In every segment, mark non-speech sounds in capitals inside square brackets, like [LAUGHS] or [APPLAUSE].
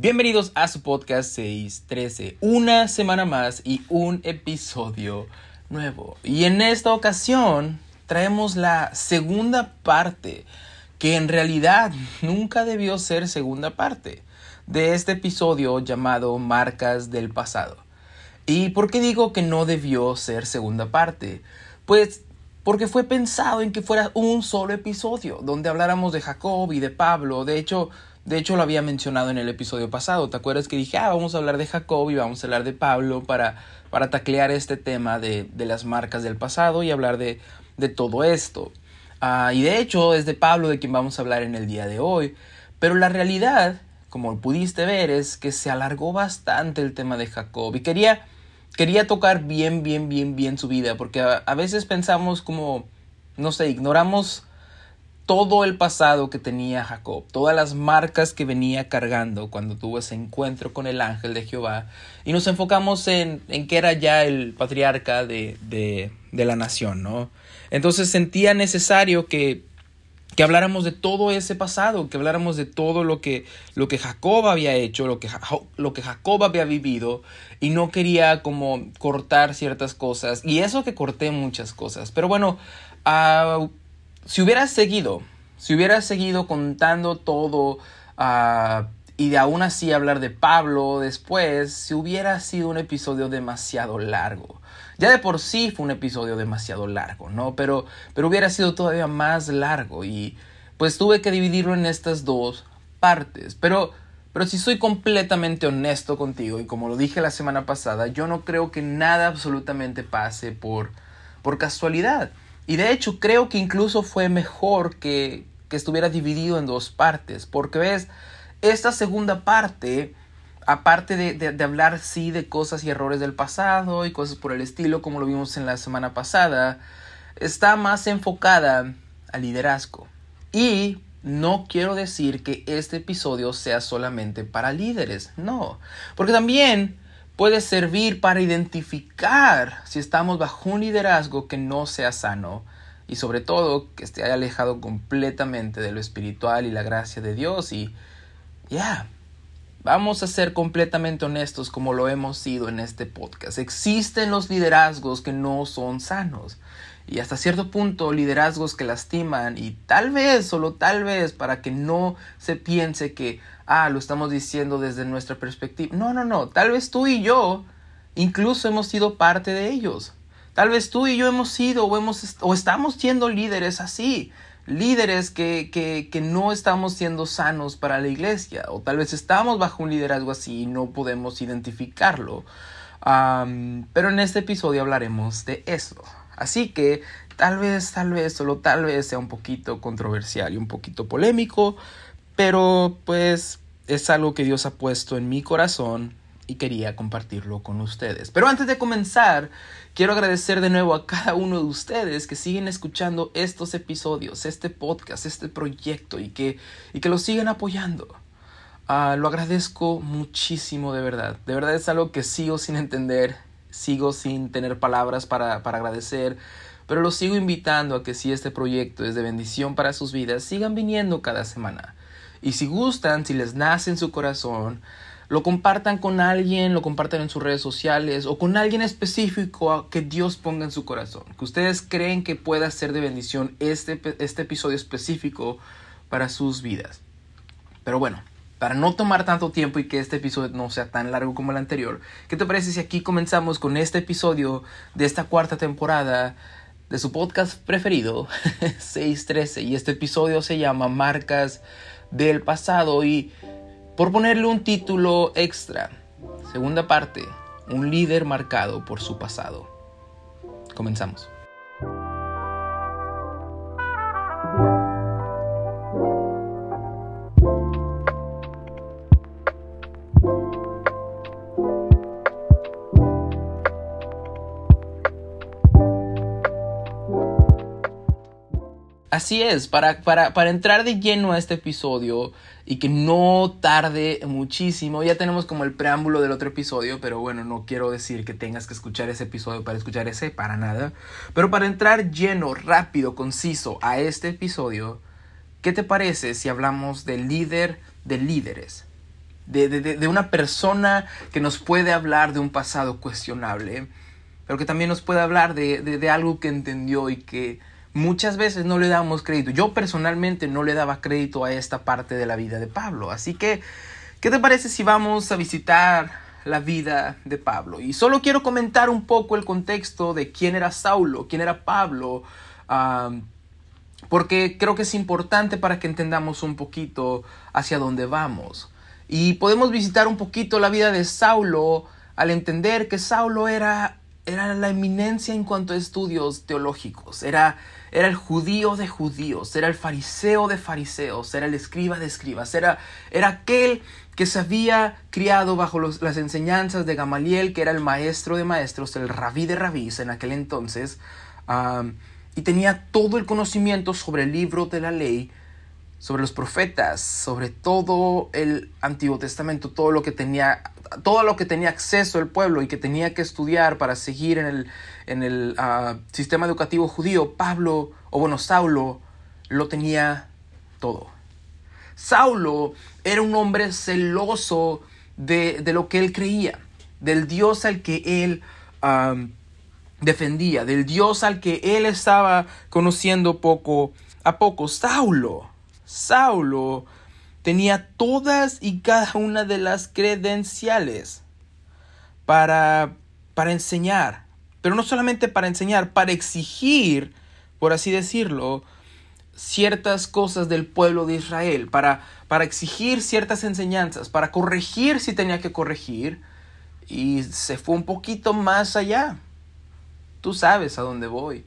Bienvenidos a su podcast 613. Una semana más y un episodio nuevo. Y en esta ocasión traemos la segunda parte, que en realidad nunca debió ser segunda parte, de este episodio llamado Marcas del Pasado. ¿Y por qué digo que no debió ser segunda parte? Pues porque fue pensado en que fuera un solo episodio, donde habláramos de Jacob y de Pablo. De hecho, de hecho, lo había mencionado en el episodio pasado. ¿Te acuerdas que dije, ah, vamos a hablar de Jacob y vamos a hablar de Pablo para, para taclear este tema de, de las marcas del pasado y hablar de, de todo esto? Ah, y de hecho, es de Pablo de quien vamos a hablar en el día de hoy. Pero la realidad, como pudiste ver, es que se alargó bastante el tema de Jacob. Y quería, quería tocar bien, bien, bien, bien su vida. Porque a, a veces pensamos como, no sé, ignoramos todo el pasado que tenía Jacob, todas las marcas que venía cargando cuando tuvo ese encuentro con el ángel de Jehová, y nos enfocamos en, en que era ya el patriarca de, de, la nación, ¿no? Entonces sentía necesario que, que habláramos de todo ese pasado, que habláramos de todo lo que, lo que Jacob había hecho, lo que, lo que Jacob había vivido, y no quería como cortar ciertas cosas, y eso que corté muchas cosas, pero bueno, uh, si hubieras seguido, si hubieras seguido contando todo uh, y de aún así hablar de Pablo después, si hubiera sido un episodio demasiado largo. Ya de por sí fue un episodio demasiado largo, ¿no? Pero, pero hubiera sido todavía más largo y pues tuve que dividirlo en estas dos partes. Pero, pero si soy completamente honesto contigo y como lo dije la semana pasada, yo no creo que nada absolutamente pase por, por casualidad. Y de hecho creo que incluso fue mejor que, que estuviera dividido en dos partes, porque ves, esta segunda parte, aparte de, de, de, hablar sí de cosas y errores del pasado y cosas por el estilo, como lo vimos en la semana pasada, está más enfocada al liderazgo. Y no quiero decir que este episodio sea solamente para líderes, no, porque también puede servir para identificar si estamos bajo un liderazgo que no sea sano y sobre todo que esté alejado completamente de lo espiritual y la gracia de Dios y ya, vamos a ser completamente honestos como lo hemos sido en este podcast. Existen los liderazgos que no son sanos y hasta cierto punto liderazgos que lastiman y tal vez, solo tal vez, para que no se piense que, ah, lo estamos diciendo desde nuestra perspectiva. No, no, no, tal vez tú y yo incluso hemos sido parte de ellos. Tal vez tú y yo hemos sido o, hemos, o estamos siendo líderes así, líderes que, que, que no estamos siendo sanos para la iglesia, o tal vez estamos bajo un liderazgo así y no podemos identificarlo. Pero en este episodio hablaremos de eso. Así que tal vez, tal vez, solo tal vez sea un poquito controversial y un poquito polémico, pero pues es algo que Dios ha puesto en mi corazón y quería compartirlo con ustedes. Pero antes de comenzar, quiero agradecer de nuevo a cada uno de ustedes que siguen escuchando estos episodios, este podcast, este proyecto y que, y que lo siguen apoyando. Uh, lo agradezco muchísimo de verdad. De verdad es algo que sigo sin entender sigo sin tener palabras para, para agradecer, pero los sigo invitando a que si este proyecto es de bendición para sus vidas, sigan viniendo cada semana. Y si gustan, si les nace en su corazón, lo compartan con alguien, lo compartan en sus redes sociales o con alguien específico que Dios ponga en su corazón. Que ustedes creen que pueda ser de bendición este, este episodio específico para sus vidas. Pero bueno, para no tomar tanto tiempo y que este episodio no sea tan largo como el anterior, ¿qué te parece si aquí comenzamos con este episodio de esta cuarta temporada de su podcast preferido, [LAUGHS] 613? Y este episodio se llama Marcas del pasado y por ponerle un título extra, segunda parte, un líder marcado por su pasado. Comenzamos. Así es, para, para, para, entrar de lleno a este episodio y que no tarde muchísimo, ya tenemos como el preámbulo del otro episodio, pero bueno, no quiero decir que tengas que escuchar ese episodio para escuchar ese, para nada. Pero para entrar lleno, rápido, conciso a este episodio, ¿qué te parece si hablamos del líder de líderes? de, una persona que nos puede hablar de un pasado cuestionable, pero que también nos puede hablar de, algo que entendió y que muchas veces no le damos crédito. Yo personalmente no le daba crédito a esta parte de la vida de Pablo. Así que, ¿qué te parece si vamos a visitar la vida de Pablo? Y solo quiero comentar un poco el contexto de quién era Saulo, quién era Pablo. porque creo que es importante para que entendamos un poquito hacia dónde vamos. Y podemos visitar un poquito la vida de Saulo al entender que Saulo era, era la eminencia en cuanto a estudios teológicos, era, era el judío de judíos, era el fariseo de fariseos, era el escriba de escribas, era, era aquel que se había criado bajo las enseñanzas de Gamaliel, que era el maestro de maestros, el rabí de rabís en aquel entonces, y tenía todo el conocimiento sobre el libro de la ley sobre los profetas, sobre todo el Antiguo Testamento, todo lo que tenía, todo lo que tenía acceso el pueblo y que tenía que estudiar para seguir en el, en el ah, sistema educativo judío, Pablo, o bueno, Saulo, lo tenía todo. Saulo era un hombre celoso de, lo que él creía, del Dios al que él ah, defendía, del Dios al que él estaba conociendo poco a poco. Saulo Saulo tenía todas y cada una de las credenciales para, para enseñar, pero no solamente para enseñar, para exigir, por así decirlo, ciertas cosas del pueblo de Israel, para, para exigir ciertas enseñanzas, para corregir si tenía que corregir, y se fue un poquito más allá. Tú sabes a dónde voy.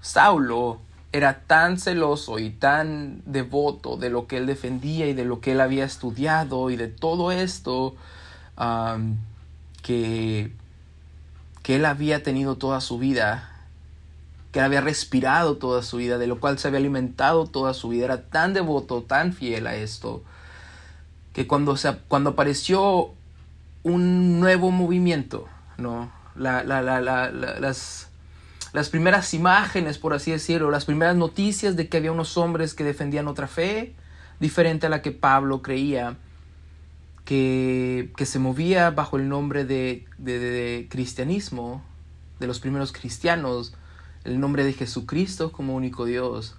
Saulo era tan celoso y tan devoto de lo que él defendía y de lo que él había estudiado y de todo esto que, que él había tenido toda su vida, que él había respirado toda su vida, de lo cual se había alimentado toda su vida, era tan devoto, tan fiel a esto, que cuando, se, cuando apareció un nuevo movimiento, ¿no? La, la, la, las, las primeras imágenes, por así decirlo, las primeras noticias de que había unos hombres que defendían otra fe, diferente a la que Pablo creía, que, que se movía bajo el nombre de, de, cristianismo, de los primeros cristianos, el nombre de Jesucristo como único Dios.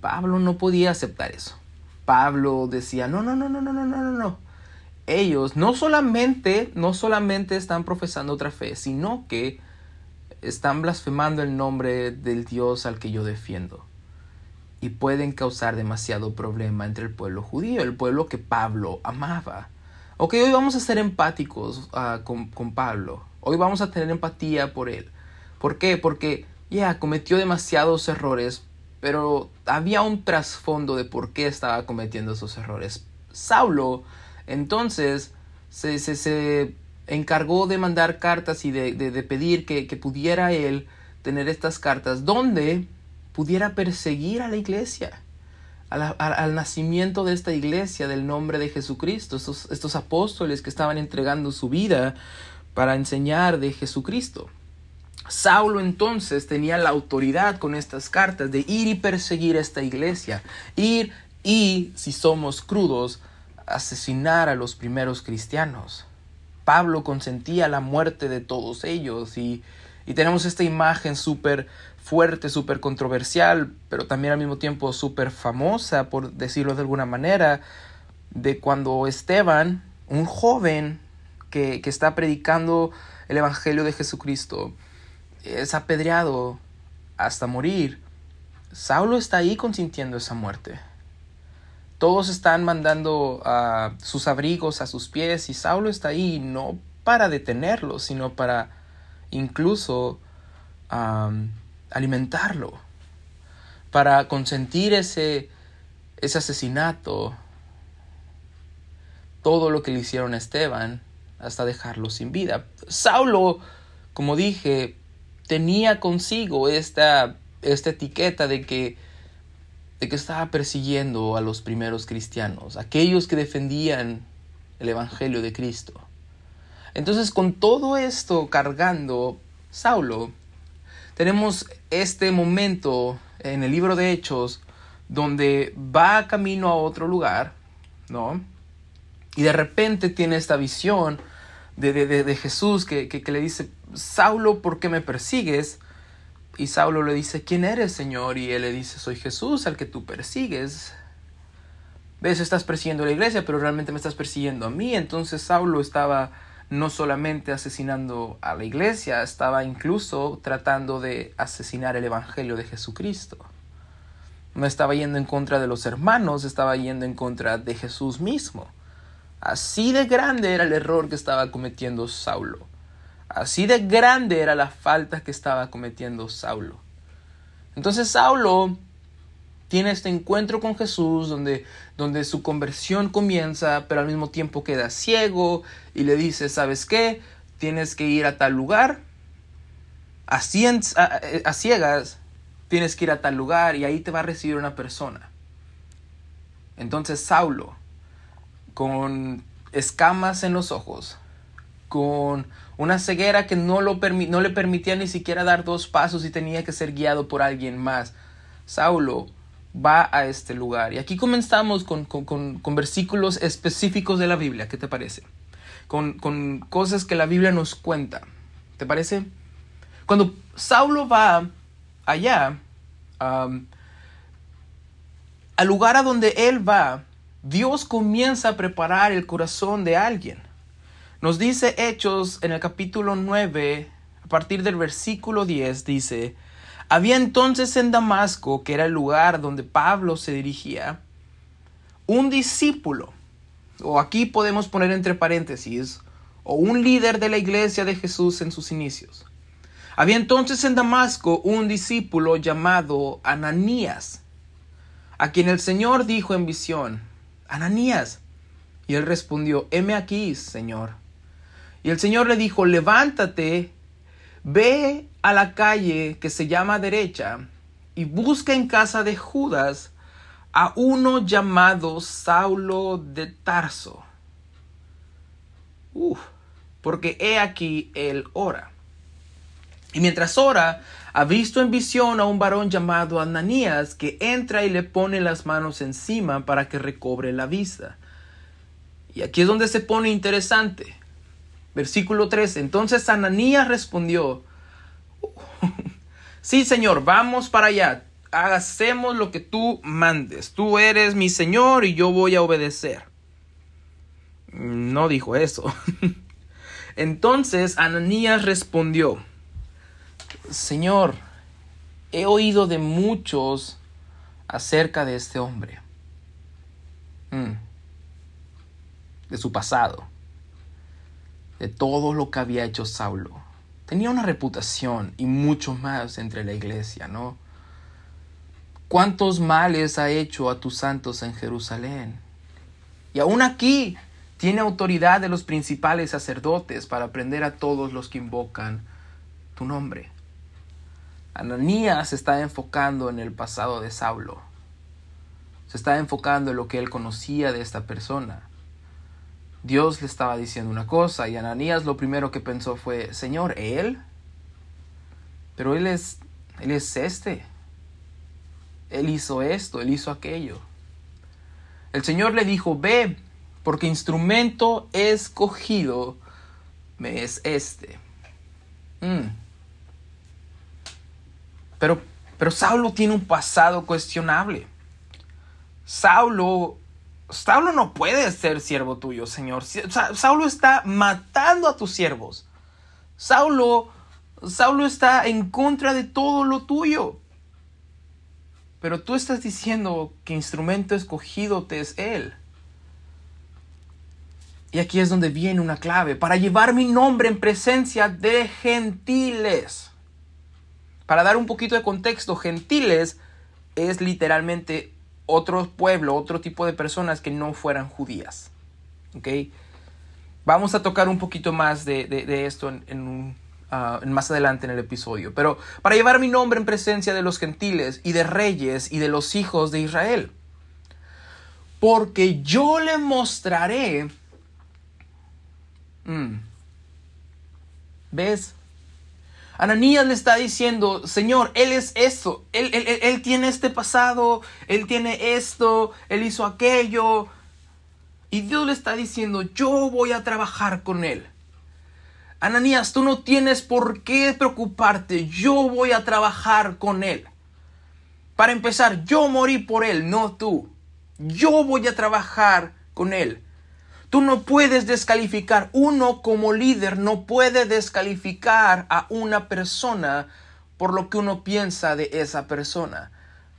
Pablo no podía aceptar eso. Pablo decía, no, no, no, no, no, no, no, no, no. Ellos no solamente, no solamente están profesando otra fe, sino que están blasfemando el nombre del Dios al que yo defiendo y pueden causar demasiado problema entre el pueblo judío, el pueblo que Pablo amaba. Ok, hoy vamos a ser empáticos ah, con, Pablo, hoy vamos a tener empatía por él. ¿Por qué? Porque ya cometió demasiados errores, pero había un trasfondo de por qué estaba cometiendo esos errores. Saulo, entonces, se, se encargó de mandar cartas y de, pedir que, pudiera él tener estas cartas donde pudiera perseguir a la iglesia, al nacimiento de esta iglesia del nombre de Jesucristo, estos, estos apóstoles que estaban entregando su vida para enseñar de Jesucristo. Saulo entonces tenía la autoridad con estas cartas de ir y perseguir a esta iglesia, ir y, si somos crudos, asesinar a los primeros cristianos. Pablo consentía la muerte de todos ellos y, tenemos esta imagen súper fuerte, súper controversial, pero también al mismo tiempo súper famosa, por decirlo de alguna manera, de cuando Esteban, un joven que, que está predicando el Evangelio de Jesucristo, es apedreado hasta morir. Saulo está ahí consintiendo esa muerte. Todos están mandando sus abrigos a sus pies y Saulo está ahí no para detenerlo, sino para incluso alimentarlo, para consentir ese, ese asesinato, todo lo que le hicieron a Esteban hasta dejarlo sin vida. Saulo, como dije, tenía consigo esta, esta etiqueta de que de que estaba persiguiendo a los primeros cristianos, aquellos que defendían el Evangelio de Cristo. Entonces, con todo esto cargando, Saulo, tenemos este momento en el libro de Hechos donde va camino a otro lugar, ¿no? Y de repente tiene esta visión de, de, Jesús que, que, le dice, Saulo, ¿por qué me persigues? Y Saulo le dice, ¿quién eres, Señor? Y él le dice, soy Jesús al que tú persigues. Ves, estás persiguiendo a la iglesia, pero realmente me estás persiguiendo a mí. Entonces Saulo estaba no solamente asesinando a la iglesia, estaba incluso tratando de asesinar el Evangelio de Jesucristo. No estaba yendo en contra de los hermanos, estaba yendo en contra de Jesús mismo. Así de grande era el error que estaba cometiendo Saulo. Así de grande era la falta que estaba cometiendo Saulo. Entonces Saulo tiene este encuentro con Jesús donde, donde su conversión comienza, pero al mismo tiempo queda ciego y le dice, ¿sabes qué? Tienes que ir a tal lugar, a, a ciegas, tienes que ir a tal lugar y ahí te va a recibir una persona. Entonces Saulo, con escamas en los ojos, con una ceguera que no, lo no le permitía ni siquiera dar dos pasos y tenía que ser guiado por alguien más. Saulo va a este lugar. Y aquí comenzamos con, versículos específicos de la Biblia. ¿Qué te parece? Con, cosas que la Biblia nos cuenta. ¿Te parece? Cuando Saulo va allá, al lugar a donde él va, Dios comienza a preparar el corazón de alguien. Nos dice Hechos en el capítulo 9, a partir del versículo 10, dice, había entonces en Damasco, que era el lugar donde Pablo se dirigía, un discípulo, o aquí podemos poner entre paréntesis, o un líder de la iglesia de Jesús en sus inicios. Había entonces en Damasco un discípulo llamado Ananías, a quien el Señor dijo en visión, Ananías. Y él respondió, heme aquí, Señor. Y el Señor le dijo, levántate Ve a la calle que se llama derecha y busca en casa de Judas a uno llamado Saulo de Tarso. Uf, porque he aquí él ora. Y mientras ora, ha visto en visión a un varón llamado Ananías que entra y le pone las manos encima para que recobre la vista. Y aquí es donde se pone interesante. Versículo 13. Entonces Ananías respondió, [LAUGHS] sí Señor, vamos para allá, hacemos lo que tú mandes, tú eres mi Señor y yo voy a obedecer. No dijo eso. [LAUGHS] Entonces Ananías respondió, Señor, he oído de muchos acerca de este hombre, mm. de su pasado de todo lo que había hecho Saulo. Tenía una reputación y mucho más entre la iglesia, ¿no? ¿Cuántos males ha hecho a tus santos en Jerusalén? Y aún aquí tiene autoridad de los principales sacerdotes para prender a todos los que invocan tu nombre. Ananías está enfocando en el pasado de Saulo. Se está enfocando en lo que él conocía de esta persona. Dios le estaba diciendo una cosa y Ananías lo primero que pensó fue, Señor, ¿él? Pero él es, él es este. Él hizo esto, él hizo aquello. El Señor le dijo, ve, porque instrumento escogido me es este. Mm. Pero, pero Saulo tiene un pasado cuestionable. Saulo Saulo no puede ser siervo tuyo, Señor. Saulo está matando a tus siervos. Saulo, Saulo está en contra de todo lo tuyo. Pero tú estás diciendo que instrumento escogido te es Él. Y aquí es donde viene una clave. Para llevar mi nombre en presencia de gentiles. Para dar un poquito de contexto, gentiles es literalmente otro pueblo, otro tipo de personas que no fueran judías. ¿Ok? Vamos a tocar un poquito más de, esto ah, en, más adelante en el episodio. Pero para llevar mi nombre en presencia de los gentiles y de reyes y de los hijos de Israel. Porque yo le mostraré... Mm, ¿Ves? Ananías le está diciendo, Señor, Él es esto, él, él, tiene este pasado, Él tiene esto, Él hizo aquello. Y Dios le está diciendo, yo voy a trabajar con él. Ananías, tú no tienes por qué preocuparte, yo voy a trabajar con él. Para empezar, yo morí por él, no tú. Yo voy a trabajar con él. Tú no puedes descalificar. Uno como líder no puede descalificar a una persona por lo que uno piensa de esa persona.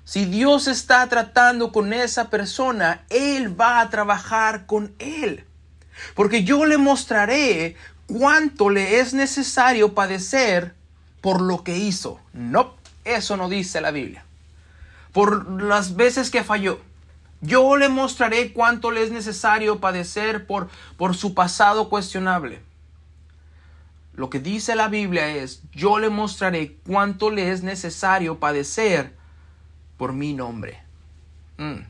Si Dios está tratando con esa persona, Él va a trabajar con Él. Porque yo le mostraré cuánto le es necesario padecer por lo que hizo. No, eso no dice la Biblia por las veces que falló. Yo le mostraré cuánto le es necesario padecer por, por su pasado cuestionable. Lo que dice la Biblia es, yo le mostraré cuánto le es necesario padecer por mi nombre. Mm.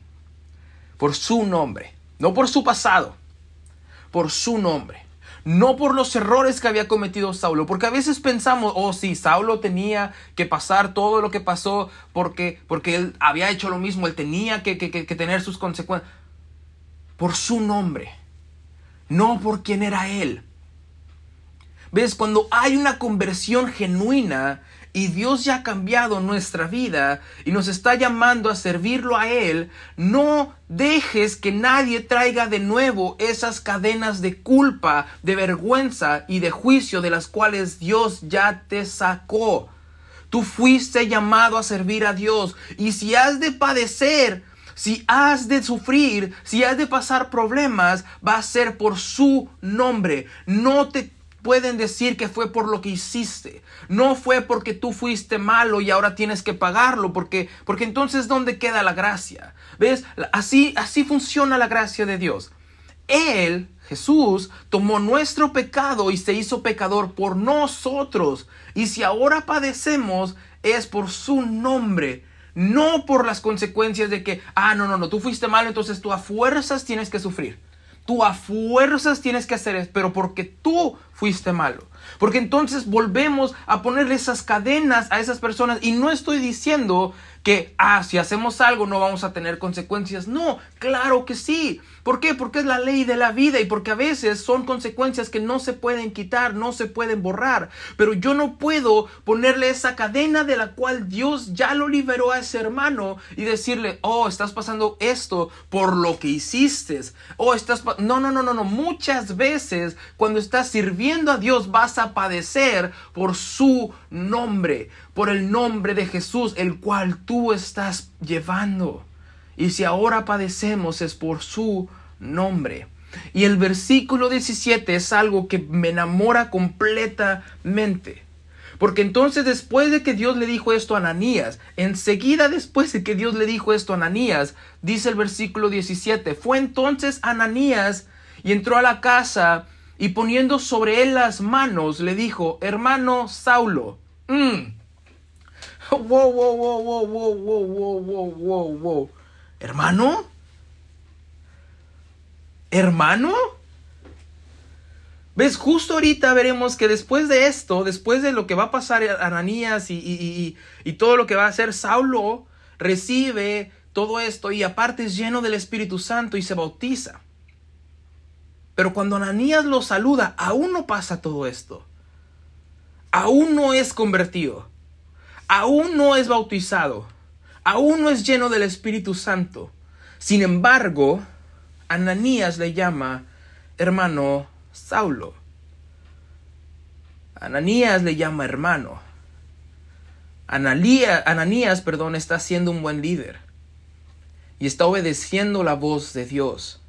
Por su nombre. No por su pasado. Por su nombre no por los errores que había cometido Saulo, porque a veces pensamos, oh sí, Saulo tenía que pasar todo lo que pasó porque, porque él había hecho lo mismo, él tenía que, que, que tener sus consecuencias, por su nombre, no por quién era él. ¿Ves? Cuando hay una conversión genuina, y Dios ya ha cambiado nuestra vida y nos está llamando a servirlo a Él, no dejes que nadie traiga de nuevo esas cadenas de culpa, de vergüenza y de juicio de las cuales Dios ya te sacó. Tú fuiste llamado a servir a Dios y si has de padecer, si has de sufrir, si has de pasar problemas, va a ser por su nombre. No te pueden decir que fue por lo que hiciste. No fue porque tú fuiste malo y ahora tienes que pagarlo, porque, porque entonces ¿dónde queda la gracia? ¿Ves? Así, así funciona la gracia de Dios. Él, Jesús, tomó nuestro pecado y se hizo pecador por nosotros. Y si ahora padecemos, es por su nombre. No por las consecuencias de que, ah, no, no, no, tú fuiste malo, entonces tú a fuerzas tienes que sufrir. Tú a fuerzas tienes que hacer eso, pero porque tú fuiste malo. Porque entonces volvemos a ponerle esas cadenas a esas personas y no estoy diciendo que, ah, si hacemos algo no vamos a tener consecuencias. No, claro que sí. ¿Por qué? Porque es la ley de la vida y porque a veces son consecuencias que no se pueden quitar, no se pueden borrar. Pero yo no puedo ponerle esa cadena de la cual Dios ya lo liberó a ese hermano y decirle, oh, estás pasando esto por lo que hiciste. Oh, estás... No, no, no, no, no. Muchas veces cuando estás sirviendo a Dios vas a padecer por su nombre, por el nombre de Jesús, el cual tú estás llevando. Y si ahora padecemos es por su nombre. Y el versículo 17 es algo que me enamora completamente. Porque entonces después de que Dios le dijo esto a Ananías, enseguida después de que Dios le dijo esto a Ananías, dice el versículo 17, fue entonces Ananías y entró a la casa y poniendo sobre él las manos le dijo, hermano Saulo, [LAUGHS] wow, wow, wow, wow, wow, wow, wow, wow, wow. ¿Hermano? ¿Hermano? ¿Ves? Justo ahorita veremos que después de esto, después de lo que va a pasar a Ananías y, y, todo lo que va a hacer, Saulo recibe todo esto y aparte es lleno del Espíritu Santo y se bautiza. Pero cuando Ananías lo saluda, aún no pasa todo esto. Aún no es convertido. Aún no es bautizado aún no es lleno del Espíritu Santo. Sin embargo, Ananías le llama hermano Saulo. Ananías le llama hermano. Ananías, perdón, está siendo un buen líder y está obedeciendo la voz de Dios.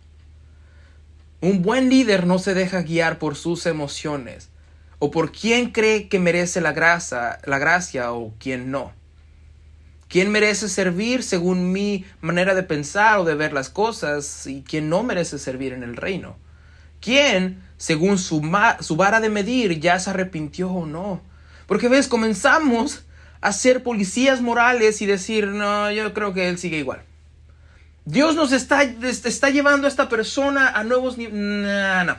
Un buen líder no se deja guiar por sus emociones o por quién cree que merece la gracia, la gracia o quién no. ¿Quién merece servir según mi manera de pensar o de ver las cosas y quién no merece servir en el reino? ¿Quién, según su, su vara de medir, ya se arrepintió o no? Porque ves, comenzamos a ser policías morales y decir, no, yo creo que él sigue igual. Dios nos está, está llevando a esta persona a nuevos niveles. No, no.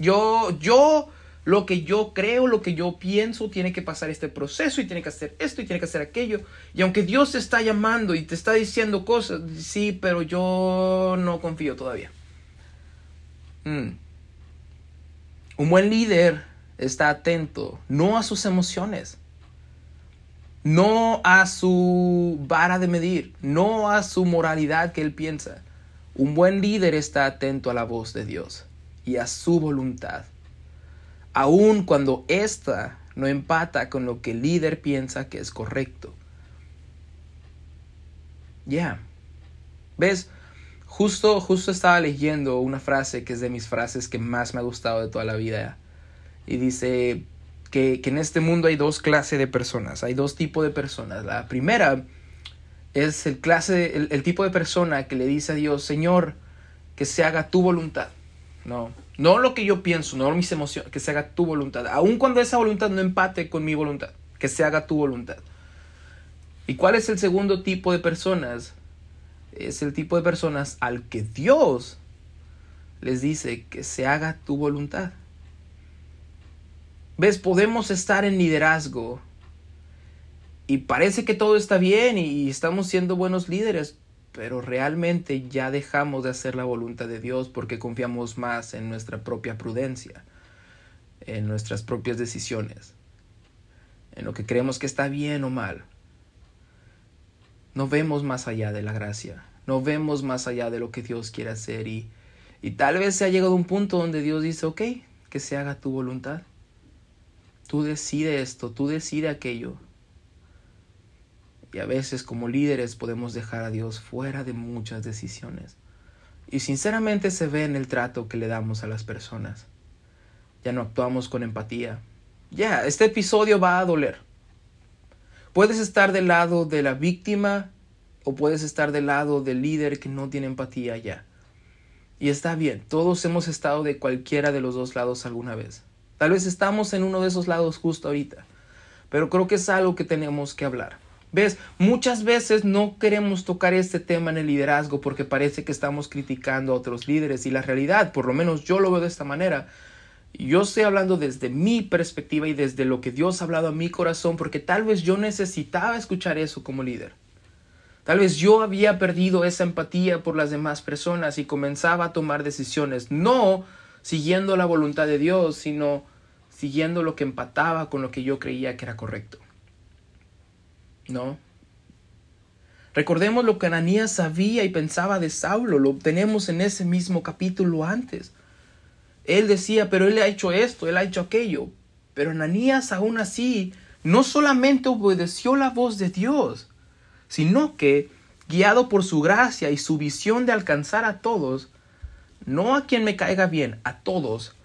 Yo, yo lo que yo creo, lo que yo pienso, tiene que pasar este proceso y tiene que hacer esto y tiene que hacer aquello. Y aunque Dios te está llamando y te está diciendo cosas, sí, pero yo no confío todavía. Hmm. Un buen líder está atento no a sus emociones, no a su vara de medir, no a su moralidad que él piensa. Un buen líder está atento a la voz de Dios y a su voluntad, aun cuando ésta no empata con lo que el líder piensa que es correcto. Ya. ¿Ves? Justo, justo estaba leyendo una frase que es de mis frases que más me ha gustado de toda la vida. Y dice que, en este mundo hay dos clases de personas, hay dos tipos de personas. La primera es el, clase, el, tipo de persona que le dice a Dios, Señor, que se haga tu voluntad. No, no lo que yo pienso, no mis emociones, que se haga tu voluntad. Aun cuando esa voluntad no empate con mi voluntad, que se haga tu voluntad. ¿Y cuál es el segundo tipo de personas? Es el tipo de personas al que Dios les dice que se haga tu voluntad. ¿Ves? Podemos estar en liderazgo y parece que todo está bien y estamos siendo buenos líderes, pero realmente ya dejamos de hacer la voluntad de Dios porque confiamos más en nuestra propia prudencia, en nuestras propias decisiones, en lo que creemos que está bien o mal no vemos más allá de la gracia, no vemos más allá de lo que Dios quiere hacer y, y tal vez se ha llegado a un punto donde Dios dice, ok, que se haga tu voluntad. Tú decides esto, tú decides aquello. Y a veces como líderes podemos dejar a Dios fuera de muchas decisiones. Y sinceramente se ve en el trato que le damos a las personas. Ya no actuamos con empatía. Ya, este episodio va a doler. Puedes estar del lado de la víctima o puedes estar del lado del líder que no tiene empatía ya. Y está bien, todos hemos estado de cualquiera de los dos lados alguna vez. Tal vez estamos en uno de esos lados justo ahorita, pero creo que es algo que tenemos que hablar. ¿Ves? Muchas veces no queremos tocar este tema en el liderazgo porque parece que estamos criticando a otros líderes y la realidad, por lo menos yo lo veo de esta manera, yo estoy hablando desde mi perspectiva y desde lo que Dios ha hablado a mi corazón, porque tal vez yo necesitaba escuchar eso como líder. Tal vez yo había perdido esa empatía por las demás personas y comenzaba a tomar decisiones, no siguiendo la voluntad de Dios, sino siguiendo lo que empataba con lo que yo creía que era correcto. ¿No? Recordemos lo que Ananías sabía y pensaba de Saulo, lo tenemos en ese mismo capítulo antes. Él decía, pero él ha hecho esto, él ha hecho aquello. Pero Ananías aún así no solamente obedeció la voz de Dios, sino que, guiado por su gracia y su visión de alcanzar a todos, no a quien me caiga bien, a todos,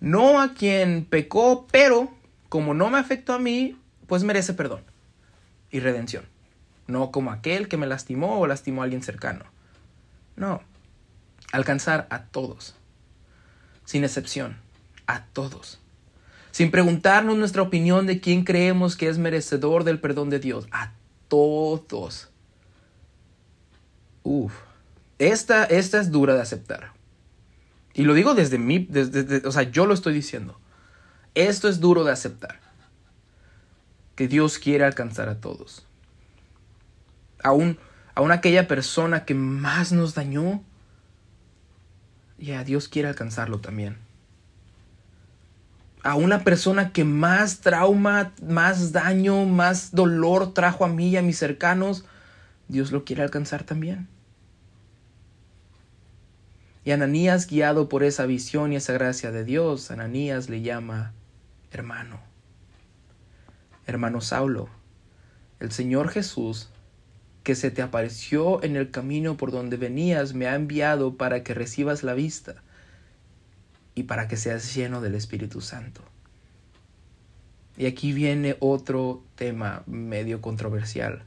no a quien pecó, pero como no me afectó a mí, pues merece perdón y redención. No como aquel que me lastimó o lastimó a alguien cercano. No, alcanzar a todos sin excepción, a todos. Sin preguntarnos nuestra opinión de quién creemos que es merecedor del perdón de Dios, a todos. Uf, esta, esta es dura de aceptar. Y lo digo desde mí, desde, o sea, yo lo estoy diciendo. Esto es duro de aceptar. Que Dios quiere alcanzar a todos. Aún, aún aquella persona que más nos dañó, ya Dios quiere alcanzarlo también. A una persona que más trauma, más daño, más dolor trajo a mí y a mis cercanos, Dios lo quiere alcanzar también. Y Ananías, guiado por esa visión y esa gracia de Dios, Ananías le llama hermano. Hermano Saulo, el Señor Jesús que se te apareció en el camino por donde venías me ha enviado para que recibas la vista y para que seas lleno del Espíritu Santo. Y aquí viene otro tema medio controversial,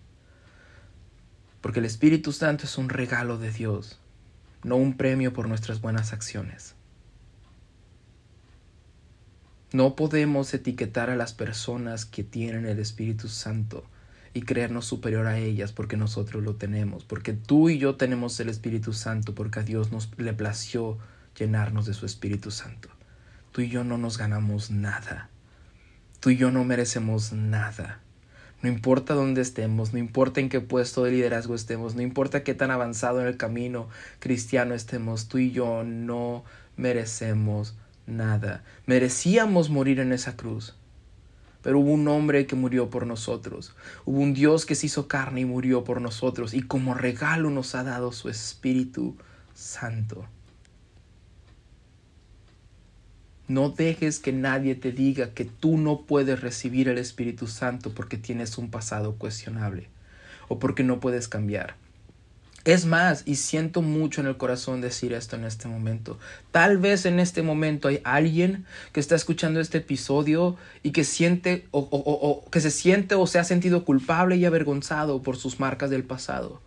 porque el Espíritu Santo es un regalo de Dios, no un premio por nuestras buenas acciones. No podemos etiquetar a las personas que tienen el Espíritu Santo y creernos superior a ellas porque nosotros lo tenemos, porque tú y yo tenemos el Espíritu Santo, porque a Dios nos le plació llenarnos de su Espíritu Santo. Tú y yo no nos ganamos nada. Tú y yo no merecemos nada. No importa dónde estemos, no importa en qué puesto de liderazgo estemos, no importa qué tan avanzado en el camino cristiano estemos, tú y yo no merecemos nada. Merecíamos morir en esa cruz. Pero hubo un hombre que murió por nosotros. Hubo un Dios que se hizo carne y murió por nosotros. Y como regalo nos ha dado su Espíritu Santo. No dejes que nadie te diga que tú no puedes recibir el Espíritu Santo porque tienes un pasado cuestionable o porque no puedes cambiar. Es más, y siento mucho en el corazón decir esto en este momento, tal vez en este momento hay alguien que está escuchando este episodio y que siente o, o, que se siente o se ha sentido culpable y avergonzado por sus marcas del pasado.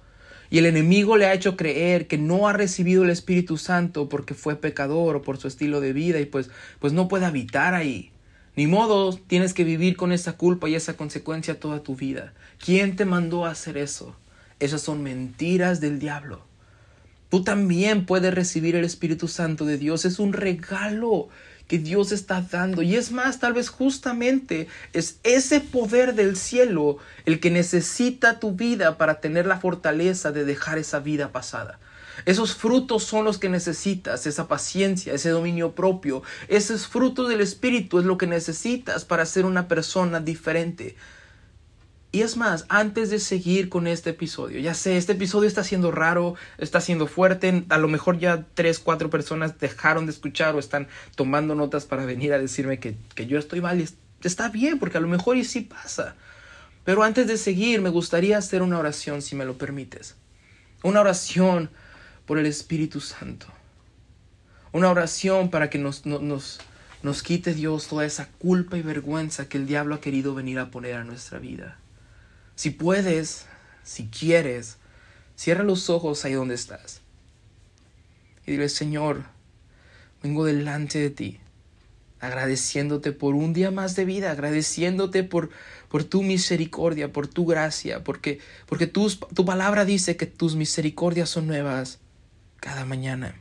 Y el enemigo le ha hecho creer que no ha recibido el Espíritu Santo porque fue pecador o por su estilo de vida y pues, pues no puede habitar ahí. Ni modo, tienes que vivir con esa culpa y esa consecuencia toda tu vida. ¿Quién te mandó a hacer eso? Esas son mentiras del diablo. Tú también puedes recibir el Espíritu Santo de Dios. Es un regalo que Dios está dando. Y es más, tal vez justamente es ese poder del cielo el que necesita tu vida para tener la fortaleza de dejar esa vida pasada. Esos frutos son los que necesitas, esa paciencia, ese dominio propio, esos frutos del Espíritu es lo que necesitas para ser una persona diferente. Y es más, antes de seguir con este episodio, ya sé, este episodio está siendo raro, está siendo fuerte, a lo mejor ya tres, cuatro personas dejaron de escuchar o están tomando notas para venir a decirme que, que yo estoy mal está bien, porque a lo mejor y sí pasa. Pero antes de seguir, me gustaría hacer una oración, si me lo permites. Una oración por el Espíritu Santo. Una oración para que nos, nos, nos quite Dios toda esa culpa y vergüenza que el diablo ha querido venir a poner a nuestra vida. Si puedes, si quieres, cierra los ojos ahí donde estás. Y dile, Señor, vengo delante de ti, agradeciéndote por un día más de vida, agradeciéndote por, por tu misericordia, por tu gracia, porque, porque tu, tu palabra dice que tus misericordias son nuevas cada mañana.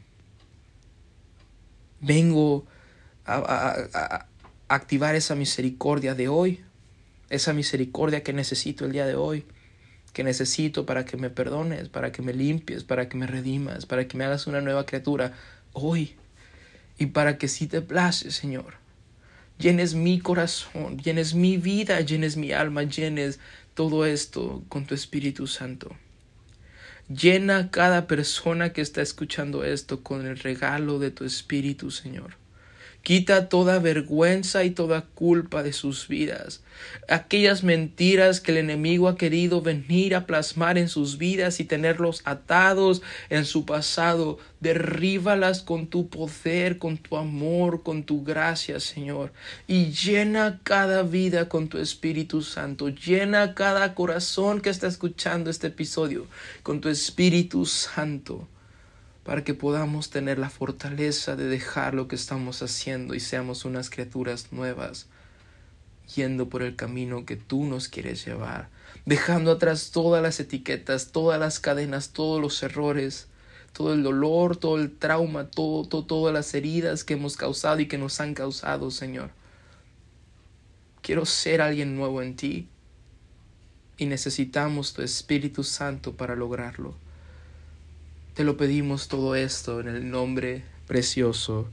Vengo a activar esa misericordia de hoy esa misericordia que necesito el día de hoy, que necesito para que me perdones, para que me limpies, para que me redimas, para que me hagas una nueva criatura hoy y para que si te place, Señor, llenes mi corazón, llenes mi vida, llenes mi alma, llenes todo esto con tu Espíritu Santo. Llena cada persona que está escuchando esto con el regalo de tu Espíritu, Señor. Quita toda vergüenza y toda culpa de sus vidas. Aquellas mentiras que el enemigo ha querido venir a plasmar en sus vidas y tenerlos atados en su pasado, derríbalas con tu poder, con tu amor, con tu gracia, Señor. Y llena cada vida con tu Espíritu Santo. Llena cada corazón que está escuchando este episodio con tu Espíritu Santo para que podamos tener la fortaleza de dejar lo que estamos haciendo y seamos unas criaturas nuevas, yendo por el camino que tú nos quieres llevar, dejando atrás todas las etiquetas, todas las cadenas, todos los errores, todo el dolor, todo el trauma, todo, todas las heridas que hemos causado y que nos han causado, Señor. Quiero ser alguien nuevo en ti y necesitamos tu Espíritu Santo para lograrlo. Te lo pedimos todo esto en el nombre precioso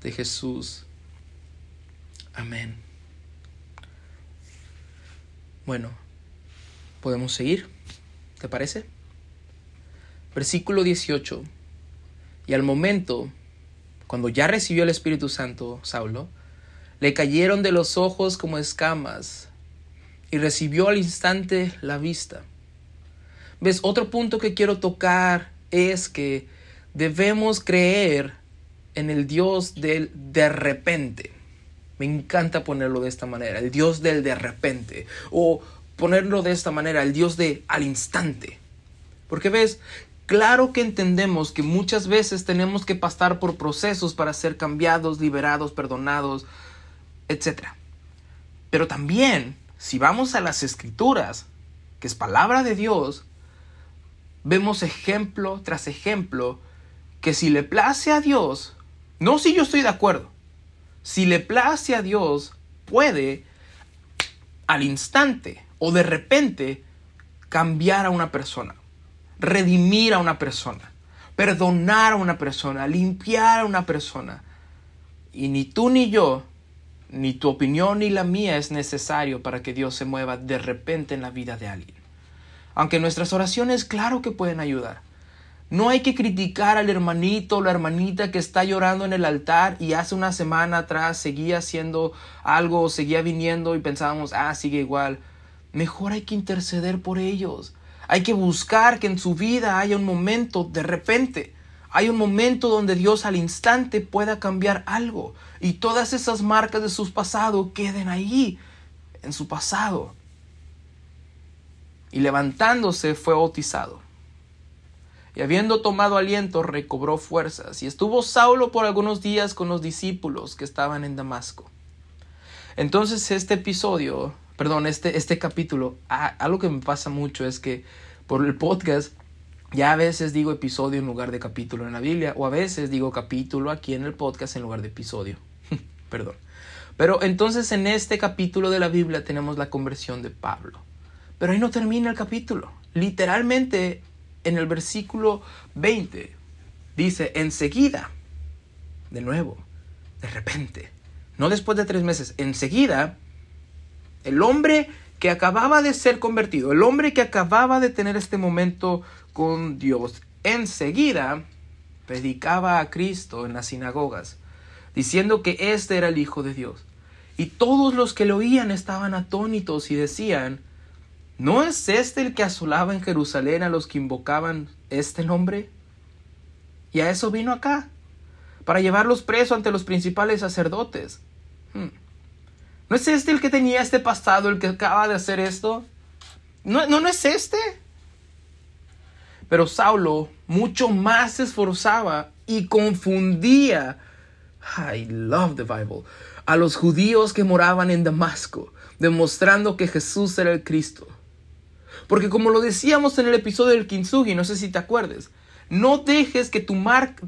de Jesús. Amén. Bueno, podemos seguir. ¿Te parece? Versículo 18. Y al momento, cuando ya recibió el Espíritu Santo, Saulo, le cayeron de los ojos como escamas y recibió al instante la vista. ¿Ves? Otro punto que quiero tocar es que debemos creer en el Dios del de repente. Me encanta ponerlo de esta manera, el Dios del de repente. O ponerlo de esta manera, el Dios de al instante. Porque ves, claro que entendemos que muchas veces tenemos que pasar por procesos para ser cambiados, liberados, perdonados, etc. Pero también, si vamos a las escrituras, que es palabra de Dios, vemos ejemplo tras ejemplo que si le place a Dios, no si yo estoy de acuerdo, si le place a Dios, puede al instante o de repente cambiar a una persona, redimir a una persona, perdonar a una persona, limpiar a una persona. Y ni tú ni yo, ni tu opinión ni la mía es necesario para que Dios se mueva de repente en la vida de alguien. Aunque nuestras oraciones claro que pueden ayudar. No hay que criticar al hermanito o la hermanita que está llorando en el altar y hace una semana atrás seguía haciendo algo, seguía viniendo y pensábamos, ah, sigue igual. Mejor hay que interceder por ellos. Hay que buscar que en su vida haya un momento de repente. Hay un momento donde Dios al instante pueda cambiar algo y todas esas marcas de su pasado queden ahí, en su pasado. Y levantándose fue bautizado y habiendo tomado aliento recobró fuerzas, y estuvo Saulo por algunos días con los discípulos que estaban en Damasco. Entonces este episodio, perdón, este, este capítulo, algo que me pasa mucho es que por el podcast ya a veces digo episodio en lugar de capítulo en la Biblia, o a veces digo capítulo aquí en el podcast en lugar de episodio. [LAUGHS] perdón. Pero entonces en este capítulo de la Biblia tenemos la conversión de Pablo. Pero ahí no termina el capítulo. Literalmente en el versículo 20 dice, enseguida, de nuevo, de repente, no después de tres meses, enseguida, el hombre que acababa de ser convertido, el hombre que acababa de tener este momento con Dios, enseguida predicaba a Cristo en las sinagogas, diciendo que este era el Hijo de Dios. Y todos los que lo oían estaban atónitos y decían, ¿No es este el que asolaba en Jerusalén a los que invocaban este nombre? Y a eso vino acá, para llevarlos presos ante los principales sacerdotes. Hmm. ¿No es este el que tenía este pasado, el que acaba de hacer esto? ¿No, no, no es este? Pero Saulo mucho más se esforzaba y confundía, I love the Bible, a los judíos que moraban en Damasco, demostrando que Jesús era el Cristo. Porque como lo decíamos en el episodio del Kintsugi, no sé si te acuerdes, no dejes que, tu